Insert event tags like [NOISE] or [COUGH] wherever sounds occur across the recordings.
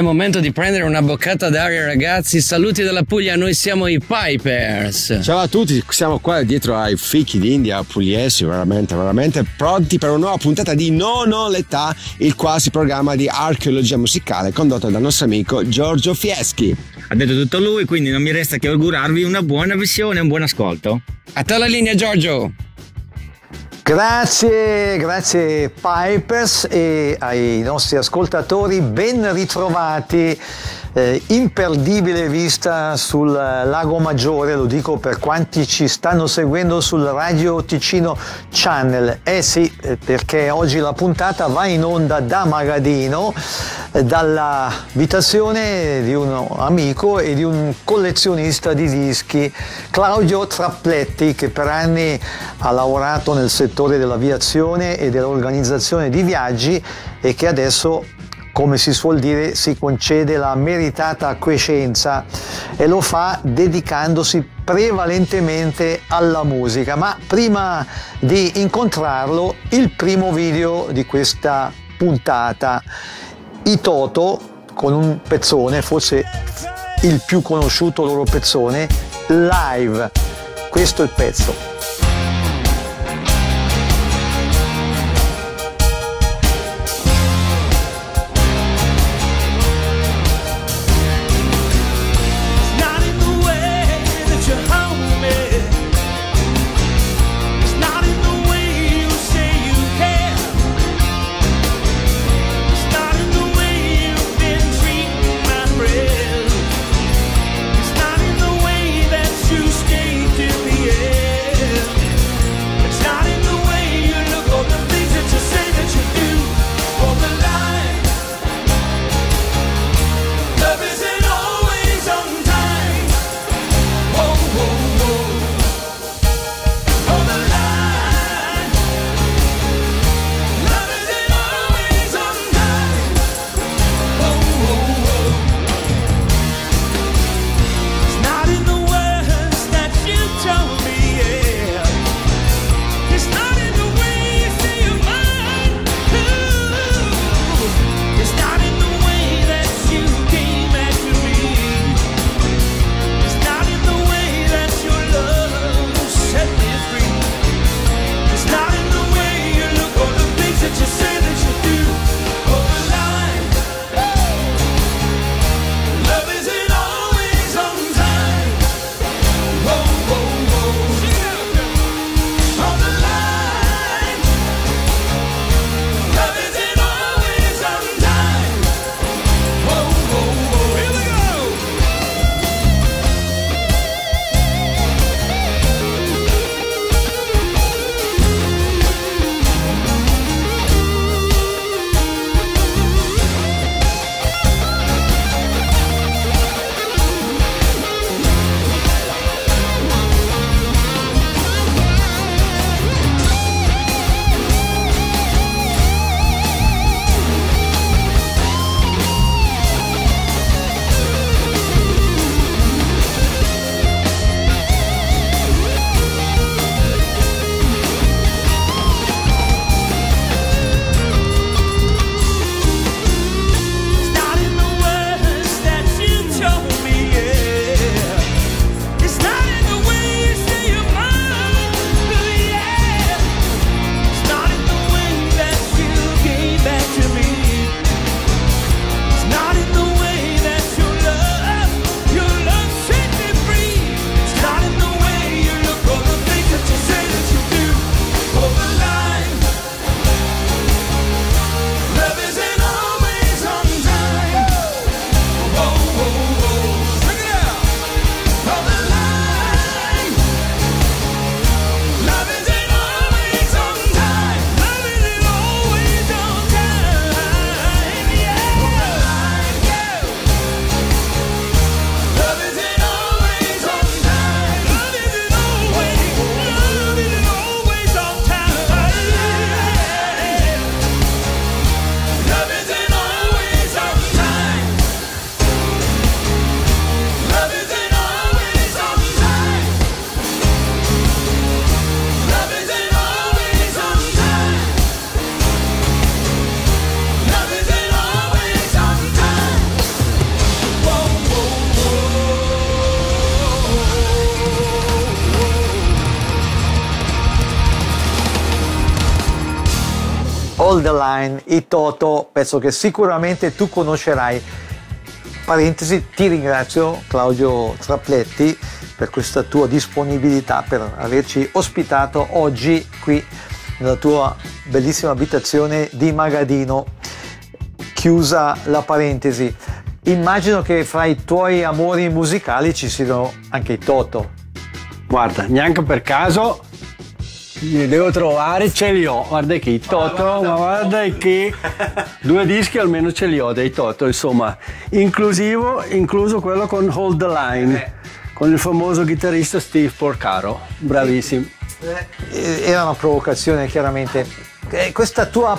È momento di prendere una boccata d'aria, ragazzi. Saluti dalla Puglia, noi siamo i Pipers. Ciao a tutti, siamo qua dietro ai fichi d'India pugliesi, veramente, veramente pronti per una nuova puntata di Non ho l'età, il quasi programma di archeologia musicale condotto dal nostro amico Giorgio Fieschi. Ha detto tutto lui, quindi non mi resta che augurarvi una buona visione e un buon ascolto. A te la linea, Giorgio. Grazie, grazie Pipers e ai nostri ascoltatori, ben ritrovati eh, imperdibile vista sul Lago Maggiore, lo dico per quanti ci stanno seguendo sul Radio Ticino Channel. Eh sì, eh, perché oggi la puntata va in onda da Magadino, eh, dall'abitazione di un amico e di un collezionista di dischi, Claudio Trappletti, che per anni ha lavorato nel settore dell'aviazione e dell'organizzazione di viaggi e che adesso come si suol dire, si concede la meritata quiescenza e lo fa dedicandosi prevalentemente alla musica. Ma prima di incontrarlo, il primo video di questa puntata, i Toto con un pezzone, forse il più conosciuto loro pezzone, live. Questo è il pezzo. The Line, i Toto, pezzo che sicuramente tu conoscerai. Parentesi, ti ringrazio Claudio Trapletti per questa tua disponibilità, per averci ospitato oggi qui nella tua bellissima abitazione di Magadino. Chiusa la parentesi, immagino che fra i tuoi amori musicali ci siano anche i Toto. Guarda, neanche per caso li devo trovare, ce li ho. Guarda che i Toto, ma guarda che [LAUGHS] due dischi almeno ce li ho dei Toto, insomma, inclusivo, incluso quello con Hold the Line, con il famoso chitarrista Steve Porcaro, bravissimo. Eh, Era una provocazione chiaramente. Eh, Questa tua,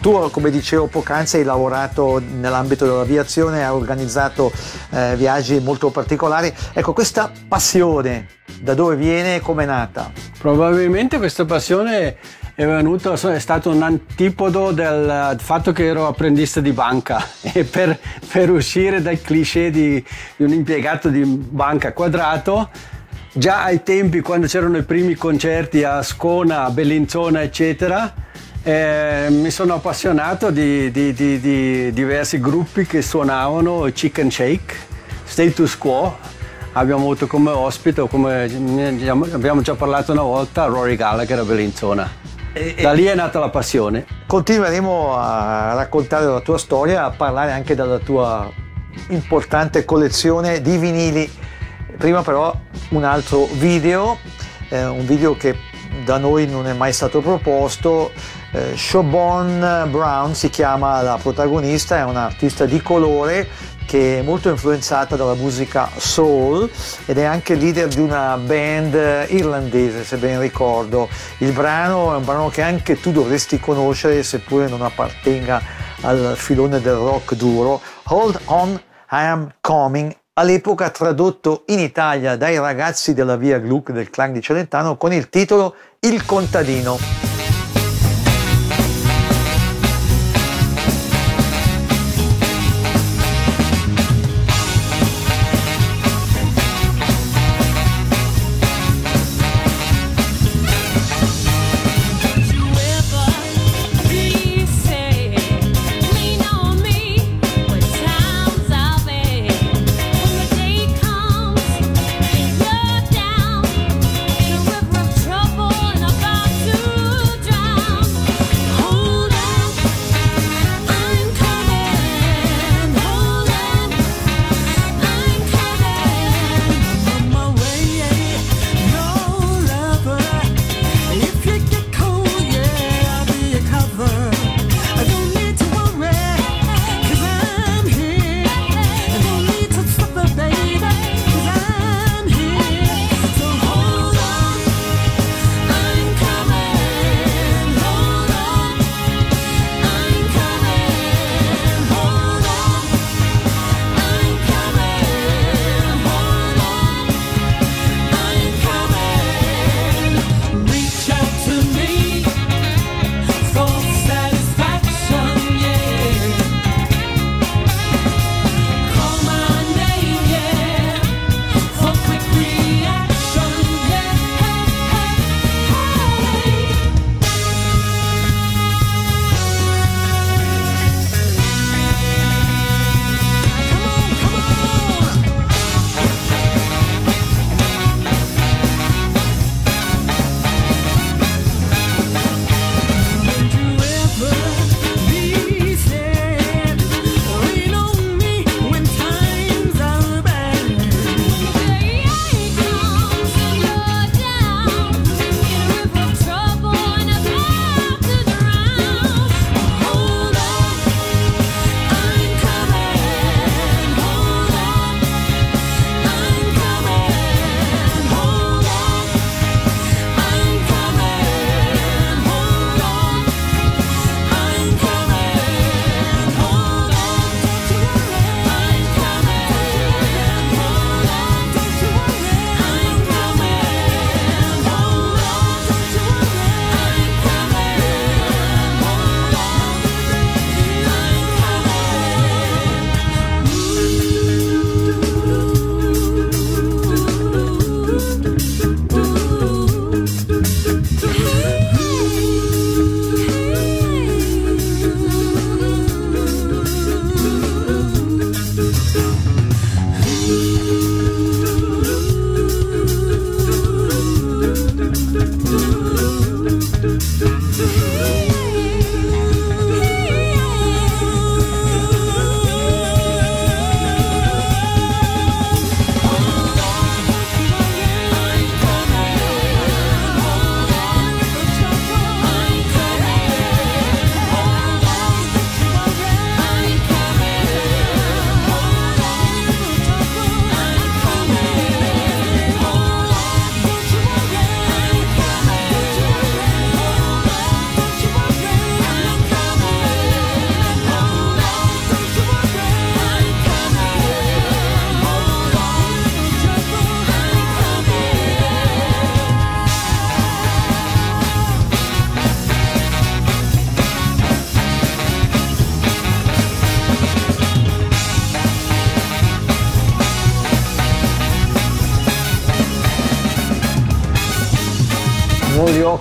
tu come dicevo poc'anzi hai lavorato nell'ambito dell'aviazione, hai organizzato eh, viaggi molto particolari. Ecco, questa passione da dove viene e come è nata? Probabilmente questa passione è venuta, è stato un antipodo del fatto che ero apprendista di banca [LAUGHS] e per, per uscire dal cliché di, di un impiegato di banca quadrato già ai tempi quando c'erano i primi concerti a Scona, a Bellinzona eccetera eh, mi sono appassionato di, di- di- di diversi gruppi che suonavano Chicken Shake, Status Quo abbiamo avuto come ospite, come abbiamo già parlato una volta, Rory Gallagher a Bellinzona. E- Da lì è nata la passione. Continueremo a raccontare la tua storia, a parlare anche della tua importante collezione di vinili. Prima però un altro video, eh, un video che da noi non è mai stato proposto. Eh, Siobhan Brown si chiama la protagonista, è un'artista di colore che è molto influenzata dalla musica soul ed è anche leader di una band irlandese se ben ricordo. Il brano è un brano che anche tu dovresti conoscere seppure non appartenga al filone del rock duro. Hold on, I am coming. All'epoca tradotto in Italia dai ragazzi della via Gluck del clan di Celentano con il titolo Il contadino.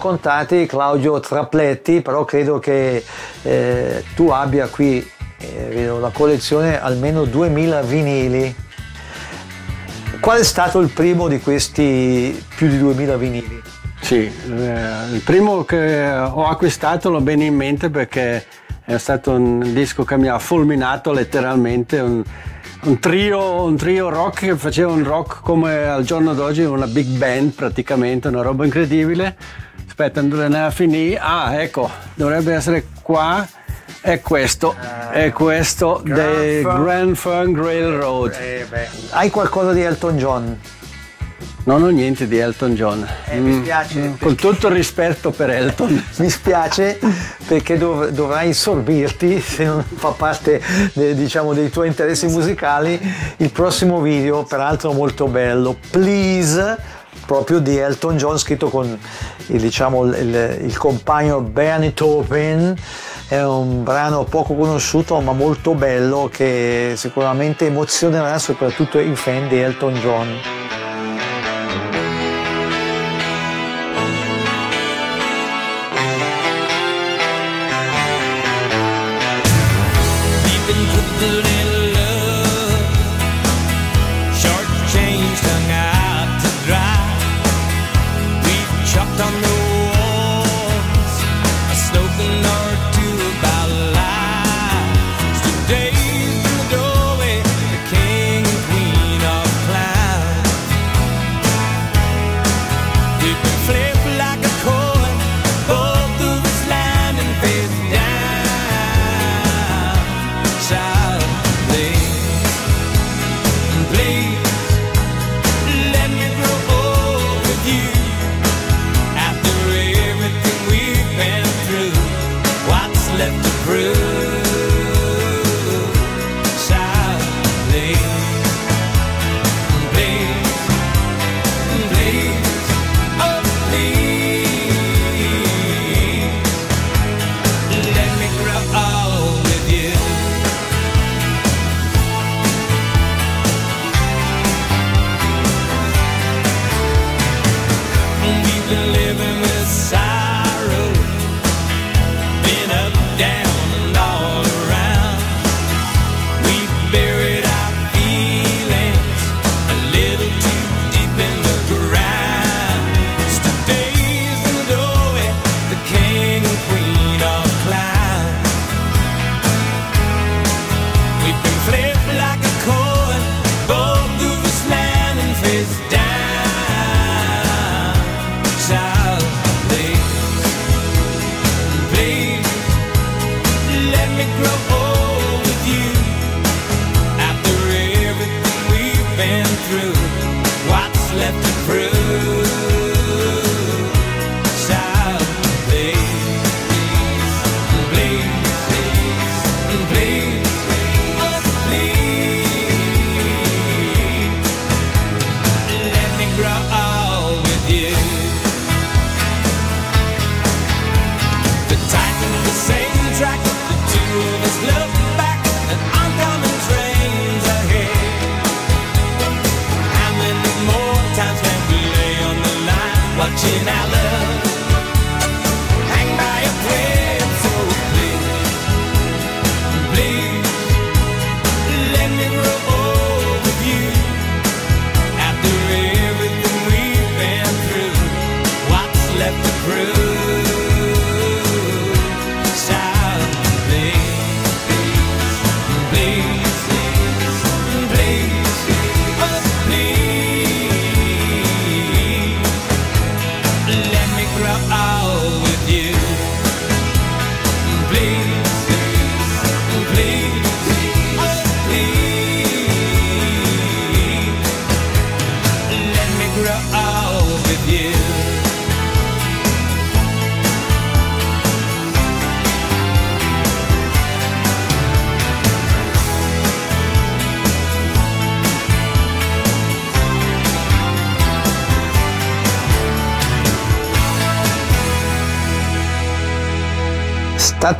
Non li ho contati Claudio Trapletti, però credo che eh, tu abbia qui eh, la collezione almeno 2000 vinili. Qual è stato il primo di questi più di 2000 vinili? Sì, eh, il primo che ho acquistato l'ho bene in mente perché è stato un disco che mi ha fulminato letteralmente, un, un, trio, un trio rock che faceva un rock come al giorno d'oggi, una big band praticamente, una roba incredibile. Aspetta, dove ne a finire? Ah, ecco, dovrebbe essere qua. È questo, è questo dei Grand Funk Railroad. Eh, Hai qualcosa di Elton John? Non ho niente di Elton John. Eh, mi spiace. Mm, con tutto il rispetto per Elton. [LAUGHS] mi spiace perché dov- dovrai sorbirti, se non fa parte de- diciamo, dei tuoi interessi musicali, il prossimo video, peraltro molto bello. Please proprio di Elton John scritto con diciamo, il, il, compagno Bernie Taupin. È un brano poco conosciuto ma molto bello che sicuramente emozionerà soprattutto i fan di Elton John. Even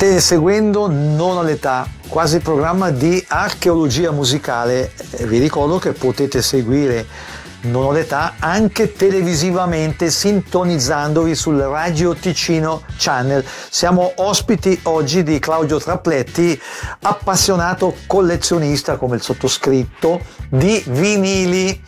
State seguendo Non all'età, quasi programma di archeologia musicale. Vi ricordo che potete seguire Non all'età anche televisivamente sintonizzandovi sul Radio Ticino Channel. Siamo ospiti oggi di Claudio Trapletti, appassionato collezionista come il sottoscritto di vinili.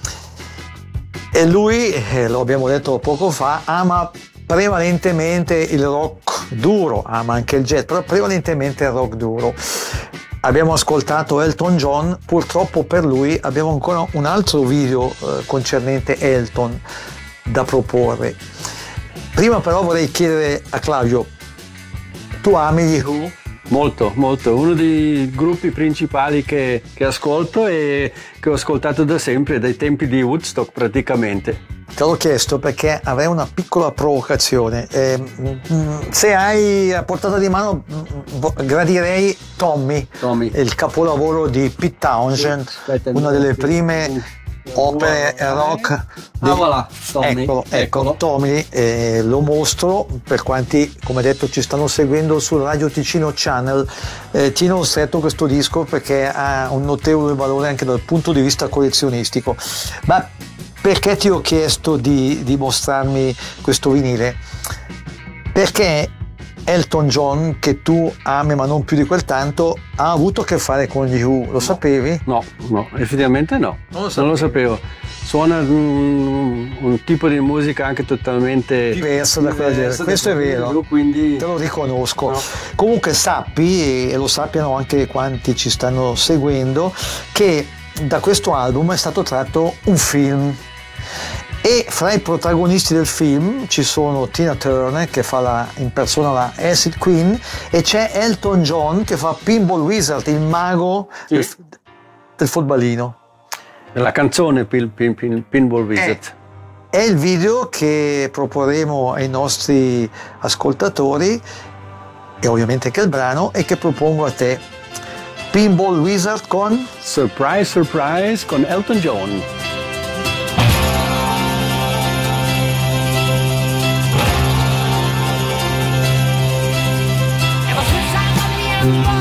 E lui, eh, lo abbiamo detto poco fa, ama prevalentemente il rock duro, ama anche il jazz, però prevalentemente il rock duro. Abbiamo ascoltato Elton John, purtroppo per lui abbiamo ancora un altro video eh, concernente Elton da proporre. Prima però vorrei chiedere a Claudio, tu ami gli Who? Molto, molto. Uno dei gruppi principali che, che ascolto e che ho ascoltato da sempre, dai tempi di Woodstock praticamente. Te l'ho chiesto perché avrei una piccola provocazione. Eh, se hai a portata di mano, mm, gradirei Tommy, Tommy. il capolavoro di Pete Townshend, Aspetta, una delle prime opere rock. di- Ah, voilà, Tommy. Eccolo, ecco, Eccolo. Tommy, eh, lo mostro per quanti, come detto, ci stanno seguendo sul Radio Ticino Channel. Eh, tiene stretto questo disco perché ha un notevole valore anche dal punto di vista collezionistico. Ma perché ti ho chiesto di, di mostrarmi questo vinile? Perché Elton John, che tu ami ma non più di quel tanto, ha avuto a che fare con gli Who, lo sapevi? No, no, effettivamente no. Non lo Non lo sapevo. Suona un, un tipo di musica anche totalmente Diversa da quella di- questo è vero. Quindi Te lo riconosco. No. Comunque sappi, e lo sappiano anche quanti ci stanno seguendo, che da questo album è stato tratto un film. E fra i protagonisti del film ci sono Tina Turner che fa la, in persona la Acid Queen e c'è Elton John che fa Pinball Wizard, il mago Sì. del, del futballino. la canzone Pin, Pin- Pin- Pinball Visit. È il video che proporremo ai nostri ascoltatori e ovviamente anche il brano e che propongo a te. Pinball Wizard con Surprise, surprise con Elton John. Was a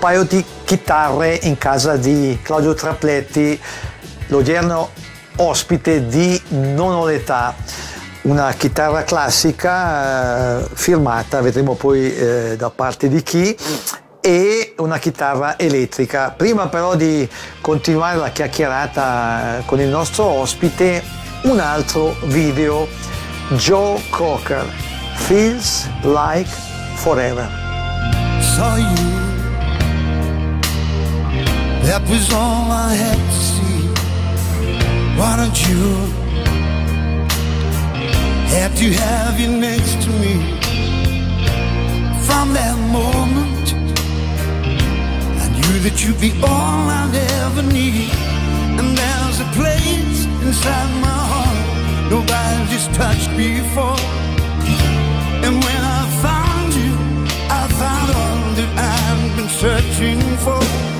paio di chitarre in casa di Claudio Trapletti, l'odierno ospite di Non ho l'età, una chitarra classica eh, firmata, vedremo poi eh, da parte di chi, e una chitarra elettrica. Prima però di continuare la chiacchierata eh, con il nostro ospite, un altro video, Joe Cocker, Feels Like Forever. So That was all I had to see. Why don't you have to have you next to me? From that moment, I knew that you'd be all I'd ever need. And there's a place inside my heart nobody's touched before. And when I found you, I found all that I've been searching for.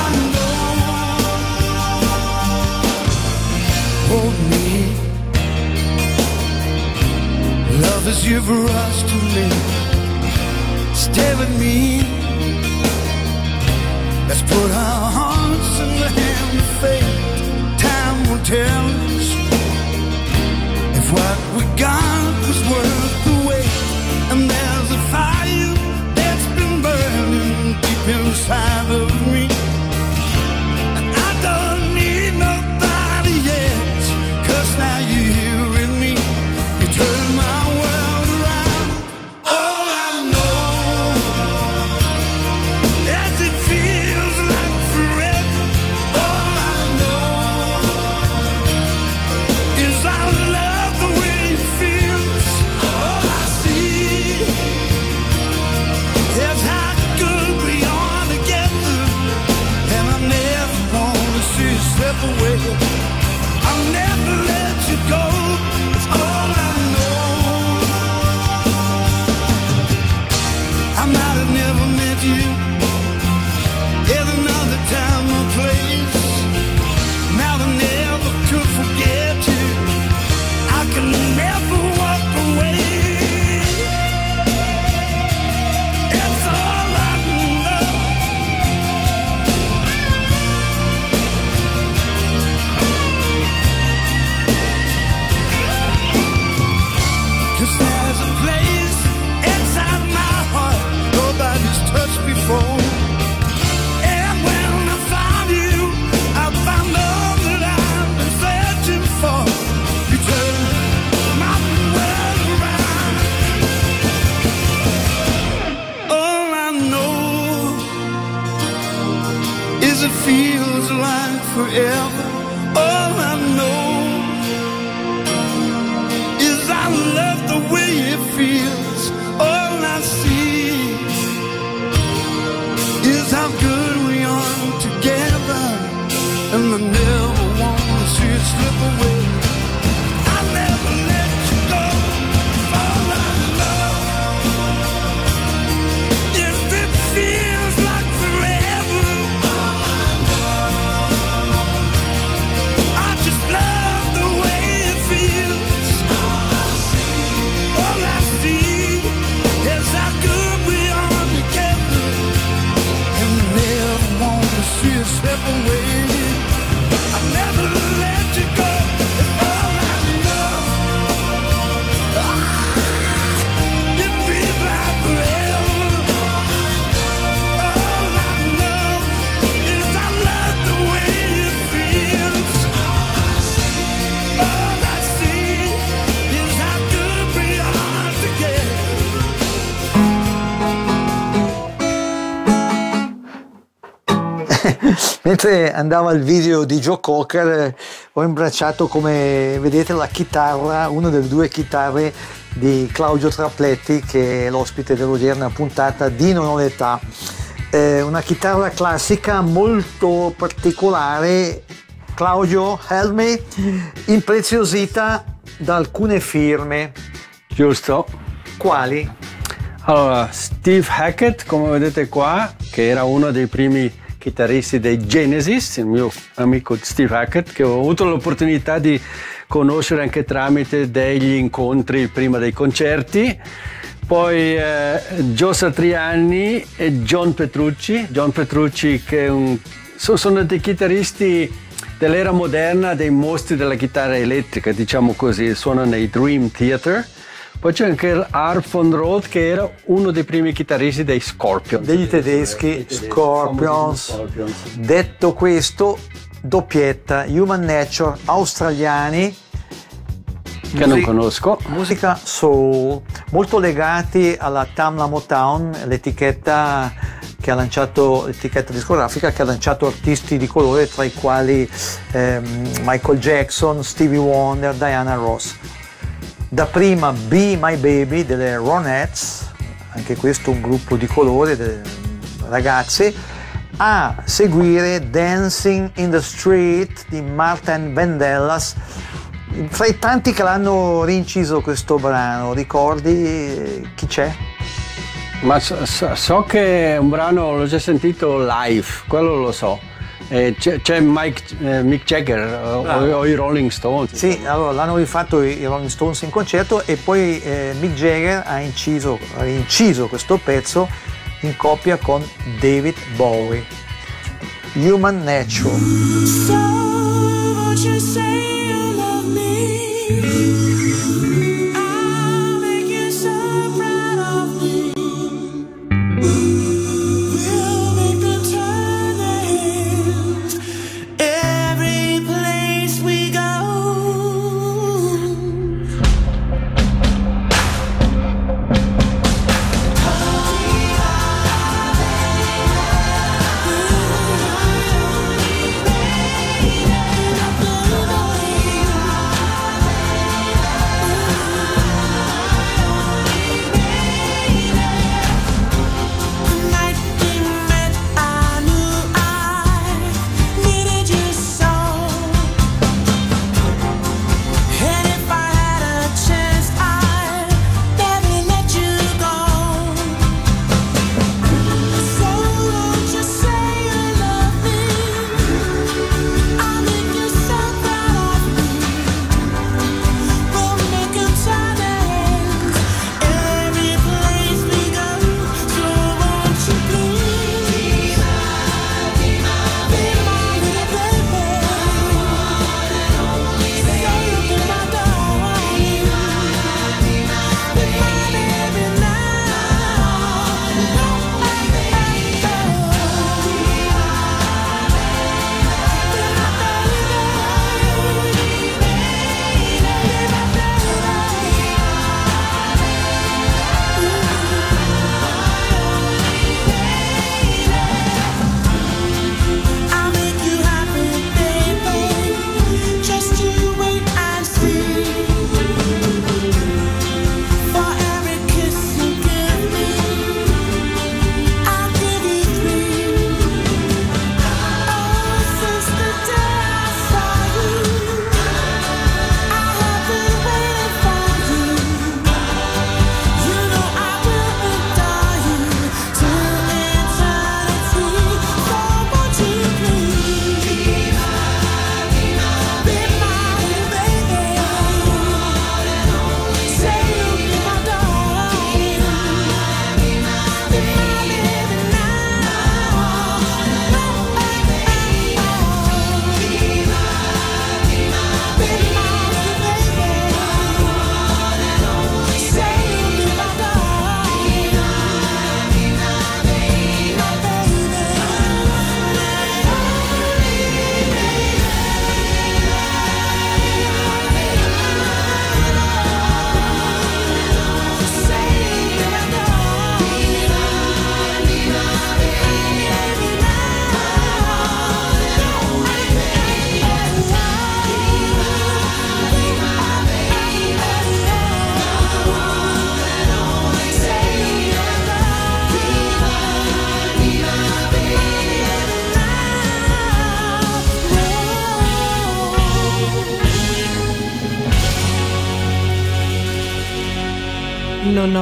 love is here for us to me. Stay with me. Let's put our hearts in the hand of fate. Time will tell us if what we got was worth the wait. And there's a fire that's been burning deep inside of mentre andava il video di Joe Cocker eh, ho imbracciato come vedete la chitarra, una delle due chitarre di Claudio Trapletti che è l'ospite dell'odierna puntata di Non ho l'età. Eh, una chitarra classica molto particolare, Claudio help impreziosita da alcune firme. Giusto. Quali? Allora, Steve Hackett, come vedete qua, che era uno dei primi chitarristi dei Genesis, il mio amico Steve Hackett, che ho avuto l'opportunità di conoscere anche tramite degli incontri prima dei concerti. Poi eh, Joe Satriani e John Petrucci. John Petrucci che un- so- sono dei chitarristi dell'era moderna, dei mostri della chitarra elettrica, diciamo così, suonano nei Dream Theater. Poi c'è anche Art von Roth che era uno dei primi chitarristi dei Scorpions. Degli tedeschi, Scorpions. Scorpions. Detto questo, doppietta, Human Nature, australiani. Che non conosco. Musica soul, molto legati alla Tamla Motown, l'etichetta che ha lanciato l'etichetta discografica che ha lanciato artisti di colore tra i quali ehm, Michael Jackson, Stevie Wonder, Diana Ross. Da prima Be My Baby delle Ronettes, anche questo un gruppo di colore, ragazze, a seguire Dancing in the Street di Martin Vandellas. Fra i tanti che l'hanno rinciso questo brano, ricordi eh, chi c'è? Ma so, so- so che un brano l'ho già sentito live, quello lo so. Eh, c'è, Mike, eh, Mick Jagger eh, o, o i Rolling Stones. Sì, allora l'hanno rifatto i i Rolling Stones in concerto e poi eh, Mick Jagger ha inciso, ha inciso questo pezzo in coppia con David Bowie. Human Nature. So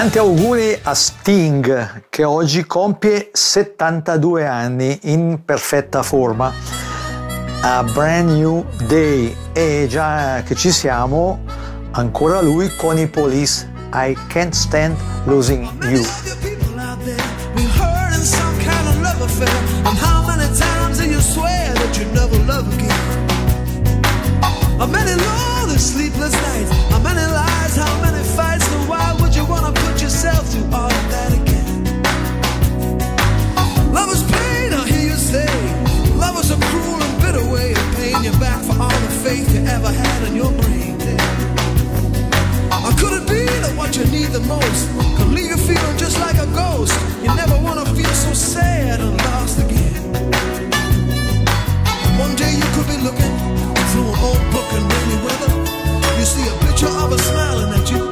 Tanti auguri a Sting che oggi compie 72 anni in perfetta forma. A brand new day e già che ci siamo, ancora lui con i police. I can't stand losing you. How many long sleepless nights? How many faith you ever had in your brain. Or could it be that what you need the most can leave you feeling just like a ghost? You never want to feel so sad and lost again. One day you could be looking through an old book in rainy weather. You see a picture of us smiling at you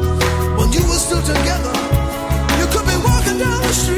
when you were still together. You could be walking down the street.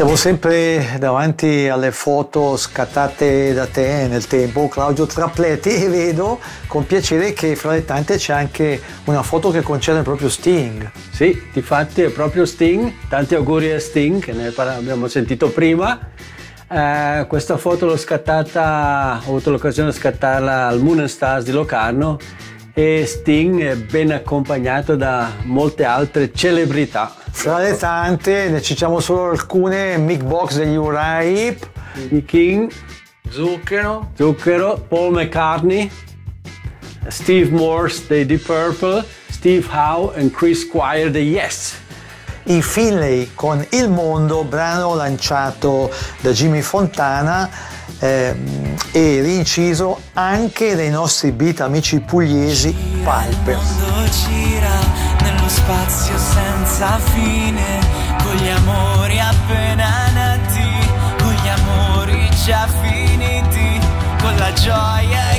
Siamo sempre davanti alle foto scattate da te nel tempo, Claudio Trapletti, e [LAUGHS] vedo con piacere che fra le tante c'è anche una foto che concerne proprio Sting. Sì, difatti è proprio Sting, tanti auguri a Sting che ne abbiamo sentito prima. Eh, questa foto l'ho scattata, ho avuto l'occasione di scattarla al Moon Stars di Locarno e Sting è ben accompagnato da molte altre celebrità. Tra le tante, ne citiamo solo alcune, Mick Box degli Urai, i King, Zucchero, Zucchero, Paul McCartney, Steve Morse dei Deep Purple, Steve Howe e Chris Squire dei Yes. I Finlay con Il Mondo, brano lanciato da Jimmy Fontana ehm, e rinciso anche dai nostri beat amici pugliesi Palpe nello spazio senza fine, con gli amori appena nati, con gli amori già finiti, con la gioia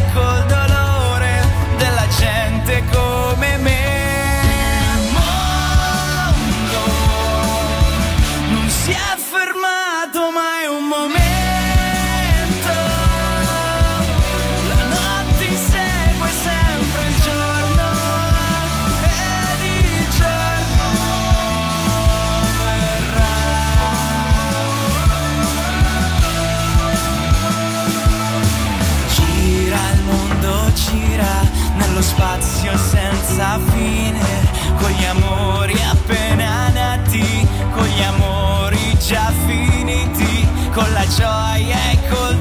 senza fine, con gli amori appena nati, con gli amori già finiti, con la gioia e col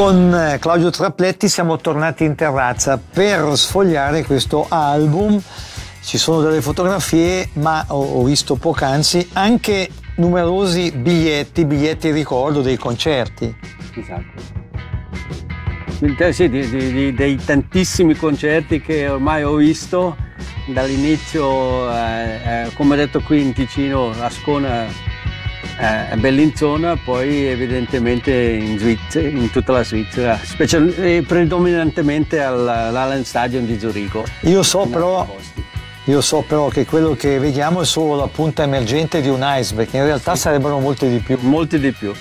Con eh, Claudio Trapletti siamo tornati in terrazza per sfogliare questo album. Ci sono delle fotografie, ma ho, visto poc'anzi anche numerosi biglietti, biglietti ricordo dei concerti. Esatto. Sì, di- di- dei tantissimi concerti che ormai ho visto dall'inizio, eh, eh, come ho detto qui in Ticino, Ascona, eh, Bellinzona, poi evidentemente in, Svizzera, in tutta la Svizzera, special- eh, predominantemente al- all'Allen Stadium di Zurigo. Io so però, io so però che quello che vediamo è solo la punta emergente di un iceberg, in realtà sarebbero molti di più. molti di più.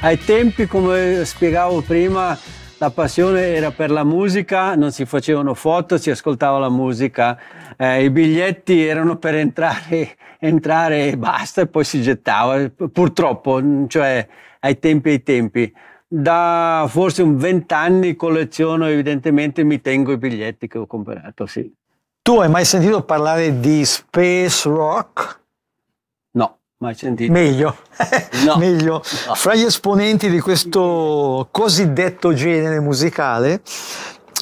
Ai tempi, come spiegavo prima, la passione era per la musica, non si facevano foto, si ascoltava la musica, eh, i biglietti erano per entrare, entrare e basta e poi si gettava, purtroppo, cioè ai tempi ai tempi. Da forse un vent'anni colleziono, evidentemente mi tengo i biglietti che ho comprato, sì. Tu hai mai sentito parlare di space rock? No, mai sentito. Meglio, [LAUGHS] No. meglio. No. Fra gli esponenti di questo cosiddetto genere musicale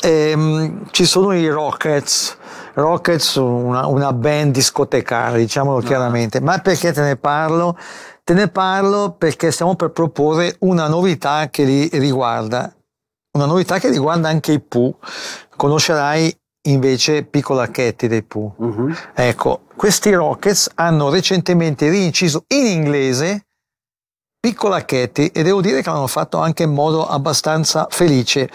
ehm, ci sono i Rockets. Rockets, una, una band discotecaria, diciamolo chiaramente. Ma perché te ne parlo? Te ne parlo perché stiamo per proporre una novità che li riguarda. Una novità che riguarda anche i Pooh. Conoscerai invece Piccola Chetti dei Pooh. Mhm. Ecco, questi Rockets hanno recentemente rinciso in inglese Piccola Katy e devo dire che l'hanno fatto anche in modo abbastanza felice.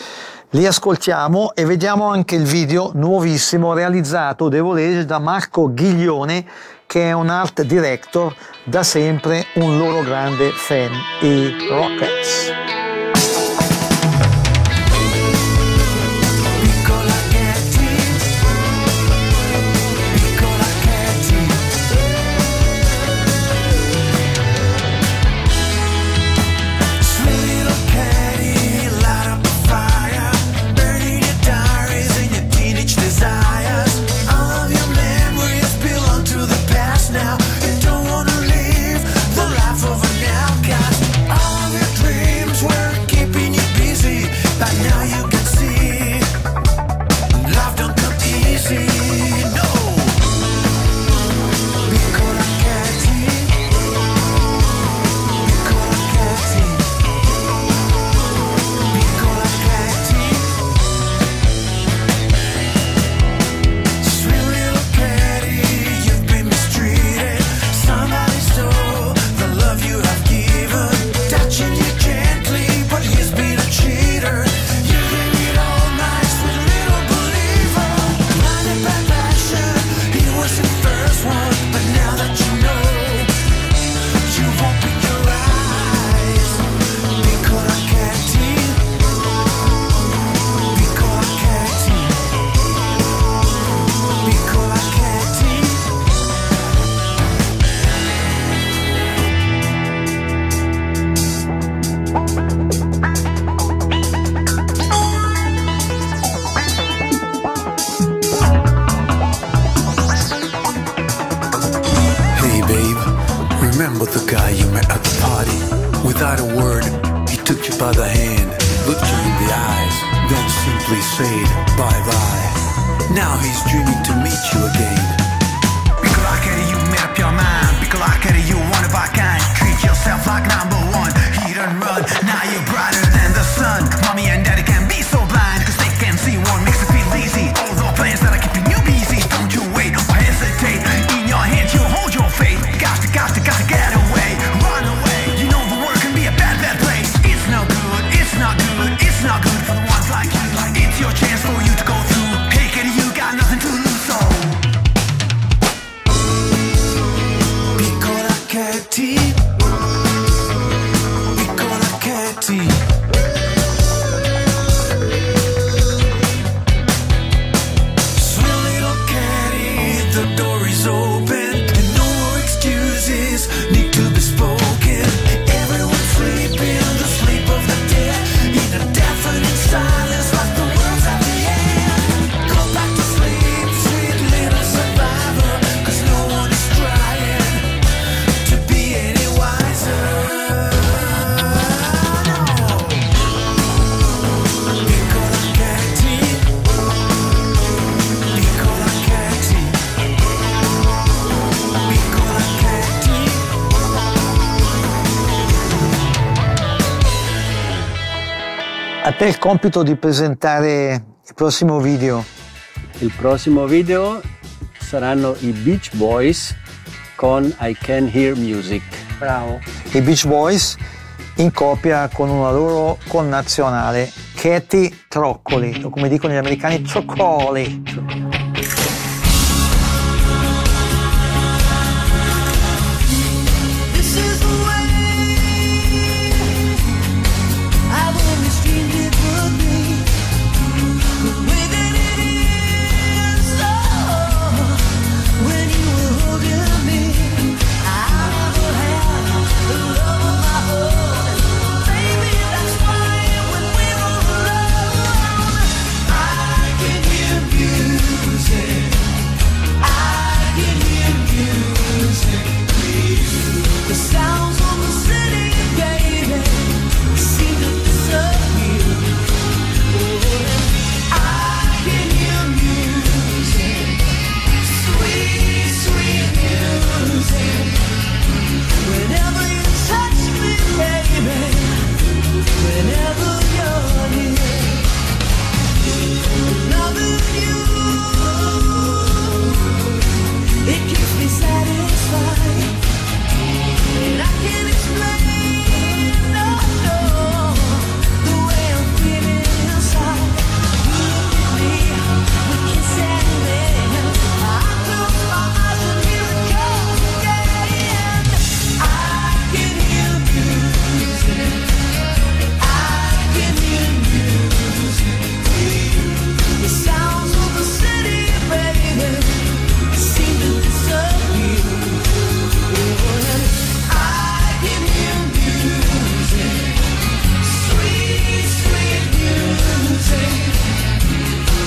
Li ascoltiamo e vediamo anche il video nuovissimo realizzato, devo leggere, da Marco Ghiglione che è un art director, da sempre un loro grande fan, i Rockets. Remember the guy you met at the party? Without a word, he took you by the hand, looked you in the eyes, then simply said bye bye. Now he's dreaming to meet you again. Piccola Katy, you made up your mind. Piccola Katy, you one of a kind. Treat yourself like number one. Hit and run. Now you're brighter Te il compito di presentare il prossimo video. Il prossimo video saranno i Beach Boys con I Can Hear Music. Bravo. I Beach Boys in coppia con una loro connazionale, Katy Troccoli, o come dicono gli americani, Troccoli.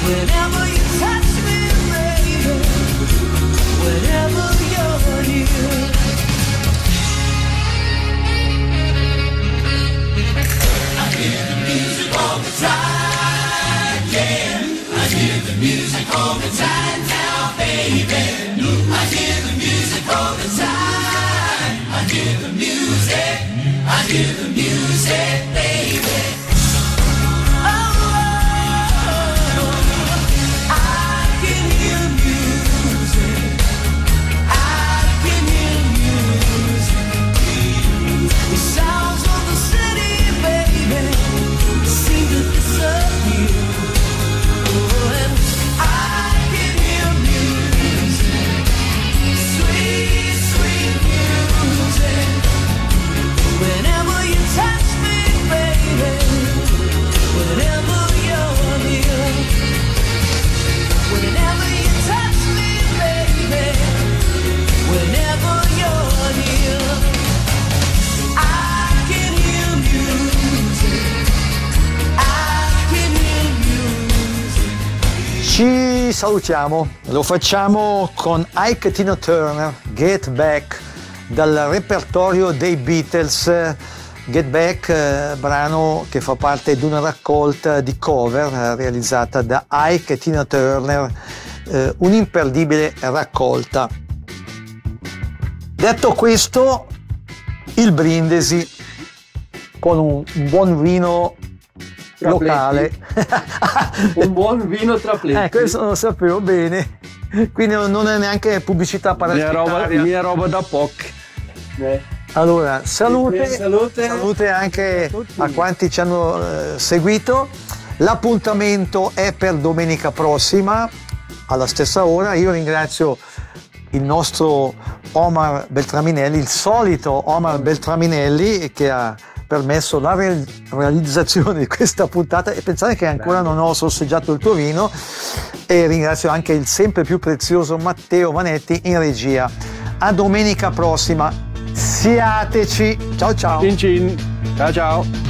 Whenever salutiamo, lo facciamo con Ike Tina Turner, Get Back, dal repertorio dei Beatles. Get Back, eh, brano che fa parte di una raccolta di cover eh, realizzata da Ike e Tina Turner, eh, un'imperdibile raccolta. Detto questo, il brindisi con un buon vino. Locale. Un buon vino trapletti. Eh, questo non lo sapevo bene. Quindi non è neanche pubblicità mia roba, parassitaria. mia roba da POC. Eh. Allora, salute, Salute. salute anche a quanti ci hanno eh, seguito. L'appuntamento è per domenica prossima alla stessa ora. Io ringrazio il nostro Omar Beltraminelli, il solito Omar Beltraminelli che ha permesso la re- realizzazione di questa puntata e pensare che ancora non ho sorseggiato il tuo vino e ringrazio anche il sempre più prezioso Matteo Vanetti in regia. A domenica prossima, siateci, ciao ciao! Cin cin. Ciao ciao.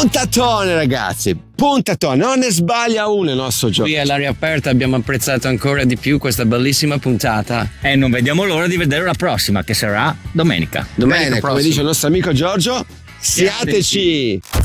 Puntatone ragazzi, puntatone, non ne sbaglia uno il nostro gioco. Qui all'aria aperta abbiamo apprezzato ancora di più questa bellissima puntata. E non vediamo l'ora di vedere la prossima, che sarà domenica. Domenica Bene, come prossima. dice il nostro amico Giorgio, siateci! Radio